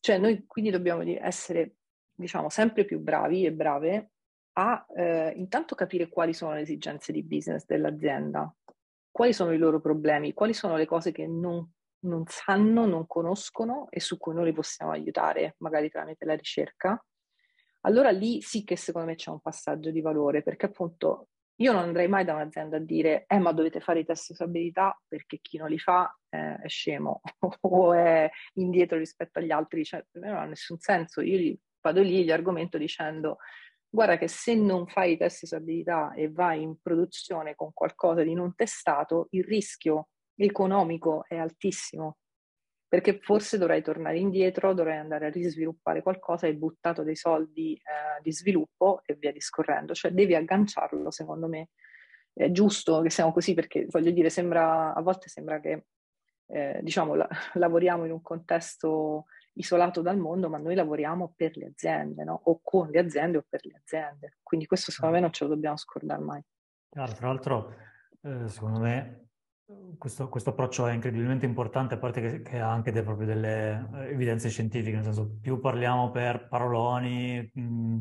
Cioè noi quindi dobbiamo essere, diciamo, sempre più bravi e brave a eh, intanto capire quali sono le esigenze di business dell'azienda, quali sono i loro problemi, quali sono le cose che non, non sanno, non conoscono e su cui noi li possiamo aiutare, magari tramite la ricerca. Allora lì sì che secondo me c'è un passaggio di valore, perché appunto io non andrei mai da un'azienda a dire, eh ma dovete fare i test di usabilità perché chi non li fa eh, è scemo o è indietro rispetto agli altri, cioè per me non ha nessun senso. Io vado lì gli argomento dicendo, guarda che se non fai i test di usabilità e vai in produzione con qualcosa di non testato, il rischio economico è altissimo perché forse dovrai tornare indietro, dovrai andare a risviluppare qualcosa, hai buttato dei soldi eh, di sviluppo e via discorrendo, cioè devi agganciarlo, secondo me. È giusto che siamo così perché, voglio dire, sembra, a volte sembra che, eh, diciamo, la, lavoriamo in un contesto isolato dal mondo, ma noi lavoriamo per le aziende, no? o con le aziende o per le aziende. Quindi questo secondo me non ce lo dobbiamo scordare mai. Chiaro, tra l'altro, eh, secondo me questo, questo, approccio è incredibilmente importante, a parte che, ha anche de, delle eh, evidenze scientifiche, nel senso più parliamo per paroloni, mh,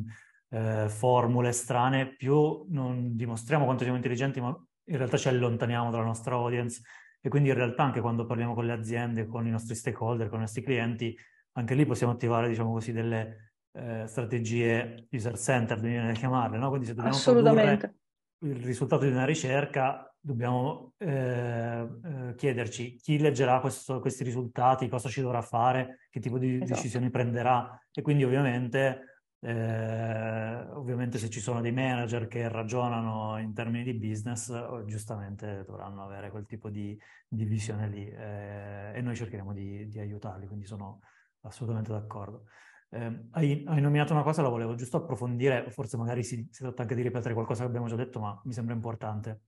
eh, formule strane, più non dimostriamo quanto siamo intelligenti, ma in realtà ci allontaniamo dalla nostra audience e quindi in realtà anche quando parliamo con le aziende, con i nostri stakeholder, con i nostri clienti, anche lì possiamo attivare, diciamo così, delle eh, strategie user-centered, mi viene a chiamarle, no? Quindi se dobbiamo Assolutamente. il risultato di una ricerca, dobbiamo eh, eh, chiederci chi leggerà questo, questi risultati, cosa ci dovrà fare, che tipo di esatto. decisioni prenderà e quindi ovviamente, eh, ovviamente se ci sono dei manager che ragionano in termini di business, giustamente dovranno avere quel tipo di, di visione lì eh, e noi cercheremo di, di, aiutarli, quindi sono assolutamente d'accordo. Eh, hai, hai, nominato una cosa, la volevo giusto approfondire, forse magari si, si tratta anche di ripetere qualcosa che abbiamo già detto, ma mi sembra importante.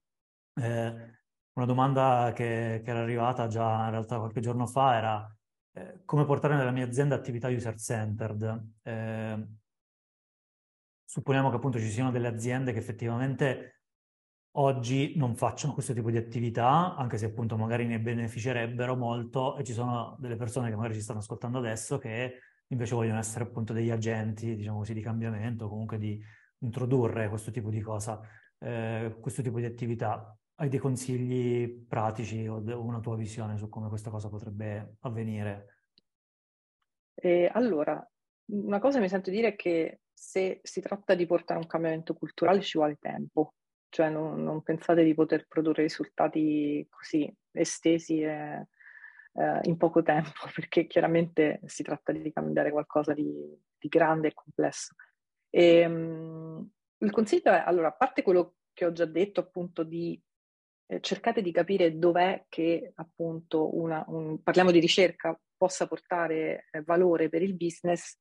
Eh, una domanda che, che, era arrivata già in realtà qualche giorno fa era eh, come portare nella mia azienda attività user-centered. Eh, supponiamo che appunto ci siano delle aziende che effettivamente oggi non facciano questo tipo di attività, anche se appunto magari ne beneficerebbero molto e ci sono delle persone che magari ci stanno ascoltando adesso che invece vogliono essere appunto degli agenti, diciamo così, di cambiamento, comunque di introdurre questo tipo di cosa, eh, questo tipo di attività. Hai dei consigli pratici o una tua visione su come questa cosa potrebbe avvenire? Eh, allora, una cosa mi sento dire è che se si tratta di portare un cambiamento culturale ci vuole tempo, cioè non, non pensate di poter produrre risultati così estesi e, eh, in poco tempo, perché chiaramente si tratta di cambiare qualcosa di, di grande e complesso. E, um, il consiglio è, allora, a parte quello che ho già detto, appunto, di eh, cercate di capire dov'è che appunto una, un, parliamo di ricerca, possa portare eh, valore per il business,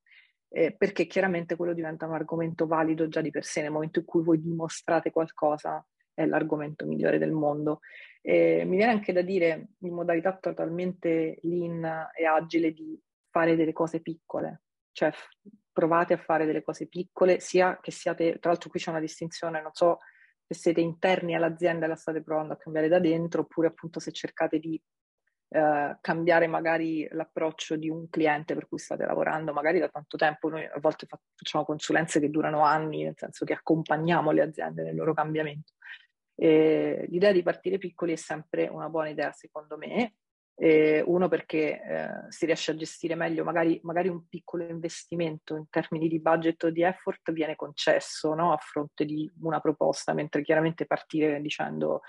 eh, perché chiaramente quello diventa un argomento valido già di per sé nel momento in cui voi dimostrate qualcosa è l'argomento migliore del mondo. Eh, mi viene anche da dire in modalità totalmente lean e agile di fare delle cose piccole, cioè provate a fare delle cose piccole, sia che siate, tra l'altro qui c'è una distinzione, non so se siete interni all'azienda e la state provando a cambiare da dentro, oppure appunto se cercate di eh, cambiare magari l'approccio di un cliente per cui state lavorando magari da tanto tempo. Noi a volte facciamo consulenze che durano anni, nel senso che accompagniamo le aziende nel loro cambiamento. E l'idea di partire piccoli è sempre una buona idea, secondo me. E uno perché eh, si riesce a gestire meglio, magari, magari, un piccolo investimento in termini di budget o di effort viene concesso no? a fronte di una proposta, mentre chiaramente partire dicendo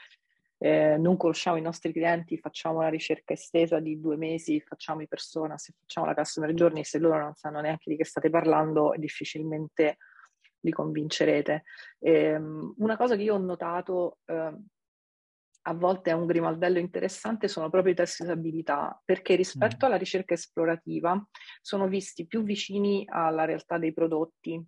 eh, non conosciamo i nostri clienti, facciamo una ricerca estesa di due mesi, facciamo i persona, se facciamo la customer journey, se loro non sanno neanche di che state parlando, difficilmente li convincerete. Eh, una cosa che io ho notato eh, a volte è un grimaldello interessante sono proprio i test di usabilità, perché rispetto mm. alla ricerca esplorativa sono visti più vicini alla realtà dei prodotti.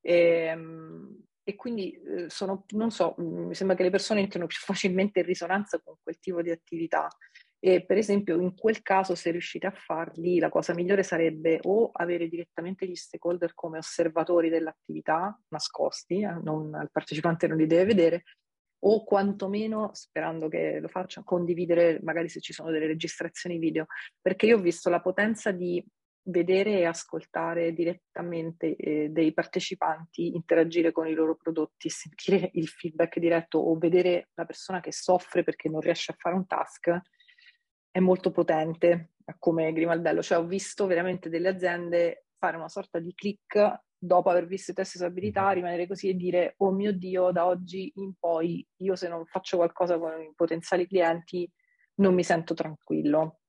E, ehm, e quindi eh, sono, non so, mm, mi sembra che le persone entrino più facilmente in risonanza con quel tipo di attività. E per esempio in quel caso se riuscite a farli la cosa migliore sarebbe o avere direttamente gli stakeholder come osservatori dell'attività nascosti, eh, non, il partecipante non li deve vedere, o quantomeno, sperando che lo faccia, condividere magari se ci sono delle registrazioni video, perché io ho visto la potenza di vedere e ascoltare direttamente eh, dei partecipanti, interagire con i loro prodotti, sentire il feedback diretto o vedere la persona che soffre perché non riesce a fare un task è molto potente come grimaldello. Cioè ho visto veramente delle aziende fare una sorta di click dopo aver visto i test di usabilità, mm-hmm. rimanere così e dire oh mio Dio, da oggi in poi io se non faccio qualcosa con i potenziali clienti non mi sento tranquillo.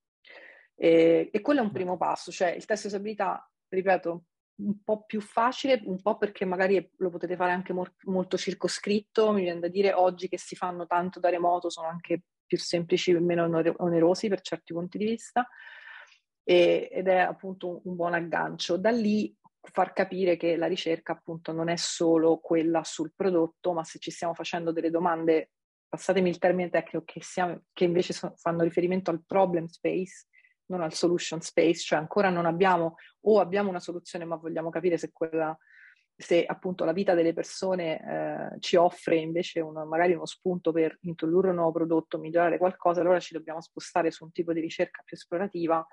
E, e quello è un primo passo, cioè il test di usabilità, ripeto, un po' più facile, un po' perché magari lo potete fare anche mo- molto circoscritto, mi viene da dire oggi che si fanno tanto da remoto sono anche più semplici e meno onerosi per certi punti di vista e, ed è appunto un, un buon aggancio. Da lì far capire che la ricerca appunto non è solo quella sul prodotto, ma se ci stiamo facendo delle domande, passatemi il termine tecnico, che, siamo, che invece so, fanno riferimento al problem space, non al solution space, cioè ancora non abbiamo o abbiamo una soluzione ma vogliamo capire se quella se appunto la vita delle persone eh, ci offre invece uno, magari uno spunto per introdurre un nuovo prodotto, migliorare qualcosa, allora ci dobbiamo spostare su un tipo di ricerca più esplorativa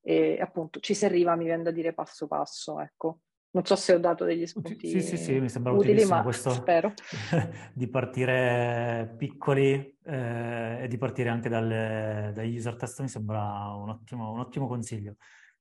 e appunto ci si arriva, mi viene da dire passo passo, ecco. Non so se ho dato degli spunti Sì, sì, sì, mi sembra utili, utilissimo questo spero. di partire piccoli eh, e di partire anche dalle, dagli user test mi sembra un ottimo, un ottimo consiglio.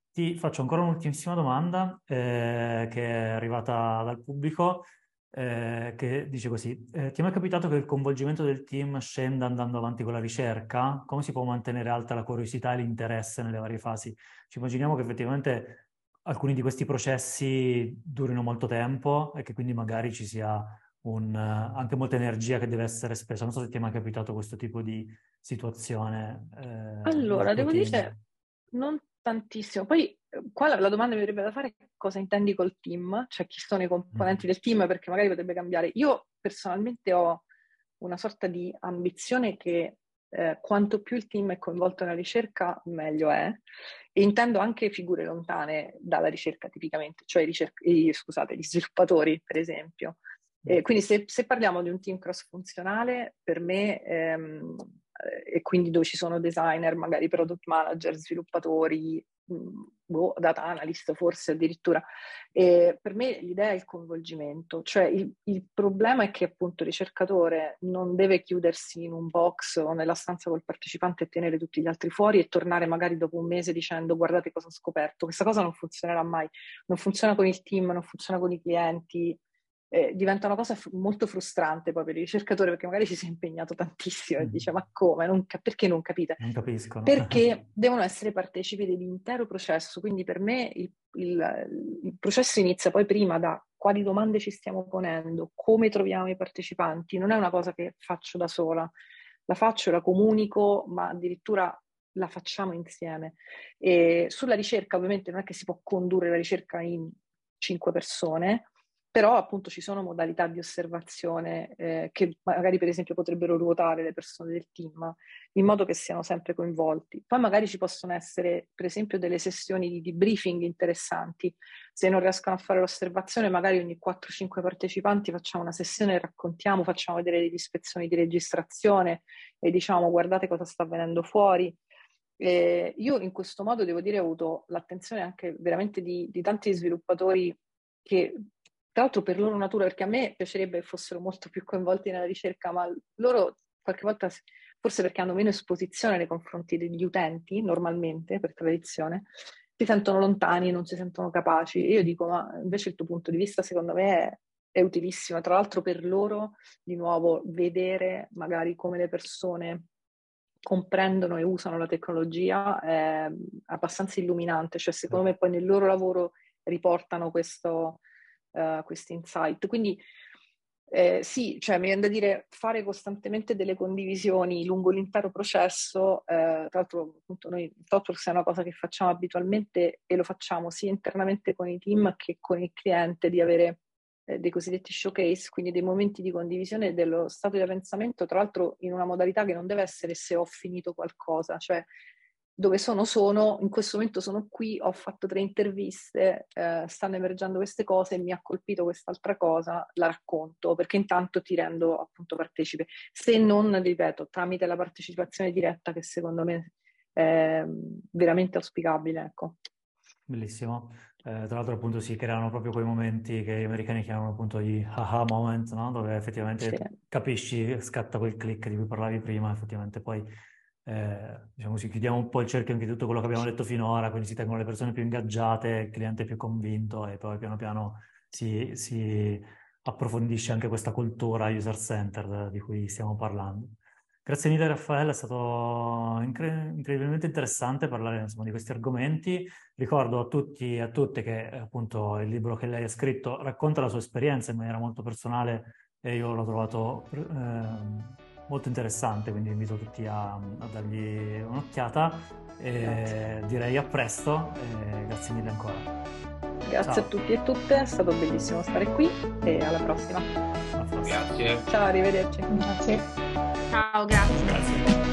Ti faccio ancora un'ultimissima domanda eh, che è arrivata dal pubblico eh, che dice così, eh, ti è mai capitato che il coinvolgimento del team scenda andando avanti con la ricerca? Come si può mantenere alta la curiosità e l'interesse nelle varie fasi? Ci immaginiamo che effettivamente alcuni di questi processi durino molto tempo e che quindi magari ci sia un, anche molta energia che deve essere spesa. Non so se ti è mai capitato questo tipo di situazione. Eh, allora, devo dire, non tantissimo. Poi qua la, la, domanda mi verrebbe da fare cosa intendi col team, cioè chi sono i componenti mm. del team, perché magari potrebbe cambiare. Io personalmente ho una sorta di ambizione che eh, quanto più il team è coinvolto nella ricerca, meglio è. E intendo anche figure lontane dalla ricerca tipicamente, cioè ricerca, eh, scusate, gli sviluppatori, per esempio. Eh, quindi se, se, parliamo di un team cross-funzionale, per me, ehm, eh, e quindi dove ci sono designer, magari product manager, sviluppatori, boh, data analyst forse addirittura. E per me l'idea è il coinvolgimento, cioè il, il, problema è che appunto il ricercatore non deve chiudersi in un box o nella stanza col partecipante e tenere tutti gli altri fuori e tornare magari dopo un mese dicendo guardate cosa ho scoperto. Questa cosa non funzionerà mai, non funziona con il team, non funziona con i clienti, eh, diventa una cosa f- molto frustrante poi per il ricercatore perché magari ci si è impegnato tantissimo e mm. dice ma come, non ca- perché non capite? Non capiscono. Perché devono essere partecipi dell'intero processo, quindi per me il, il, il processo inizia poi prima da quali domande ci stiamo ponendo, come troviamo i partecipanti, non è una cosa che faccio da sola, la faccio, la comunico, ma addirittura la facciamo insieme. E sulla ricerca ovviamente non è che si può condurre la ricerca in cinque persone, però appunto ci sono modalità di osservazione eh, che magari per esempio potrebbero ruotare le persone del team in modo che siano sempre coinvolti. Poi magari ci possono essere per esempio delle sessioni di debriefing interessanti. Se non riescono a fare l'osservazione, magari ogni 4-5 partecipanti facciamo una sessione, raccontiamo, facciamo vedere delle ispezioni di registrazione e diciamo guardate cosa sta avvenendo fuori. Eh, io in questo modo devo dire ho avuto l'attenzione anche veramente di, di tanti sviluppatori che tra l'altro per loro natura, perché a me piacerebbe che fossero molto più coinvolti nella ricerca, ma loro qualche volta, forse perché hanno meno esposizione nei confronti degli utenti, normalmente, per tradizione, si sentono lontani, non si sentono capaci. Io dico, ma invece il tuo punto di vista secondo me è, è utilissimo. Tra l'altro per loro, di nuovo, vedere magari come le persone comprendono e usano la tecnologia è abbastanza illuminante, cioè secondo me poi nel loro lavoro riportano questo, uh, questi insight. Quindi eh, sì, cioè mi viene da dire fare costantemente delle condivisioni lungo l'intero processo, eh, tra l'altro appunto noi Totworks è una cosa che facciamo abitualmente e lo facciamo sia internamente con i team che con il cliente di avere eh, dei cosiddetti showcase, quindi dei momenti di condivisione dello stato di pensamento, tra l'altro in una modalità che non deve essere se ho finito qualcosa, cioè dove sono sono, in questo momento sono qui, ho fatto tre interviste, eh, stanno emergendo queste cose, mi ha colpito quest'altra cosa, la racconto, perché intanto ti rendo appunto partecipe. Se non, ripeto, tramite la partecipazione diretta che secondo me è veramente auspicabile, ecco. Bellissimo. Eh, tra l'altro appunto si creano proprio quei momenti che gli americani chiamano appunto gli aha moment, no? dove effettivamente sì. capisci, scatta quel click di cui parlavi prima, effettivamente poi eh, diciamo così, chiudiamo un po' il cerchio anche di tutto quello che abbiamo detto finora, quindi si tengono le persone più ingaggiate, il cliente più convinto e poi piano piano si, si approfondisce anche questa cultura user-centered di cui stiamo parlando. Grazie mille Raffaele, è stato incre- incredibilmente interessante parlare insomma, di questi argomenti. Ricordo a tutti e a tutte che appunto il libro che lei ha scritto racconta la sua esperienza in maniera molto personale e io l'ho trovato eh, molto interessante, quindi invito tutti a, a dargli un'occhiata e direi a presto e grazie mille ancora. Grazie Ciao. a tutti e tutte, è stato bellissimo stare qui e alla prossima. Alla prossima. Grazie. Ciao, arrivederci. Grazie. Ciao, grazie. grazie.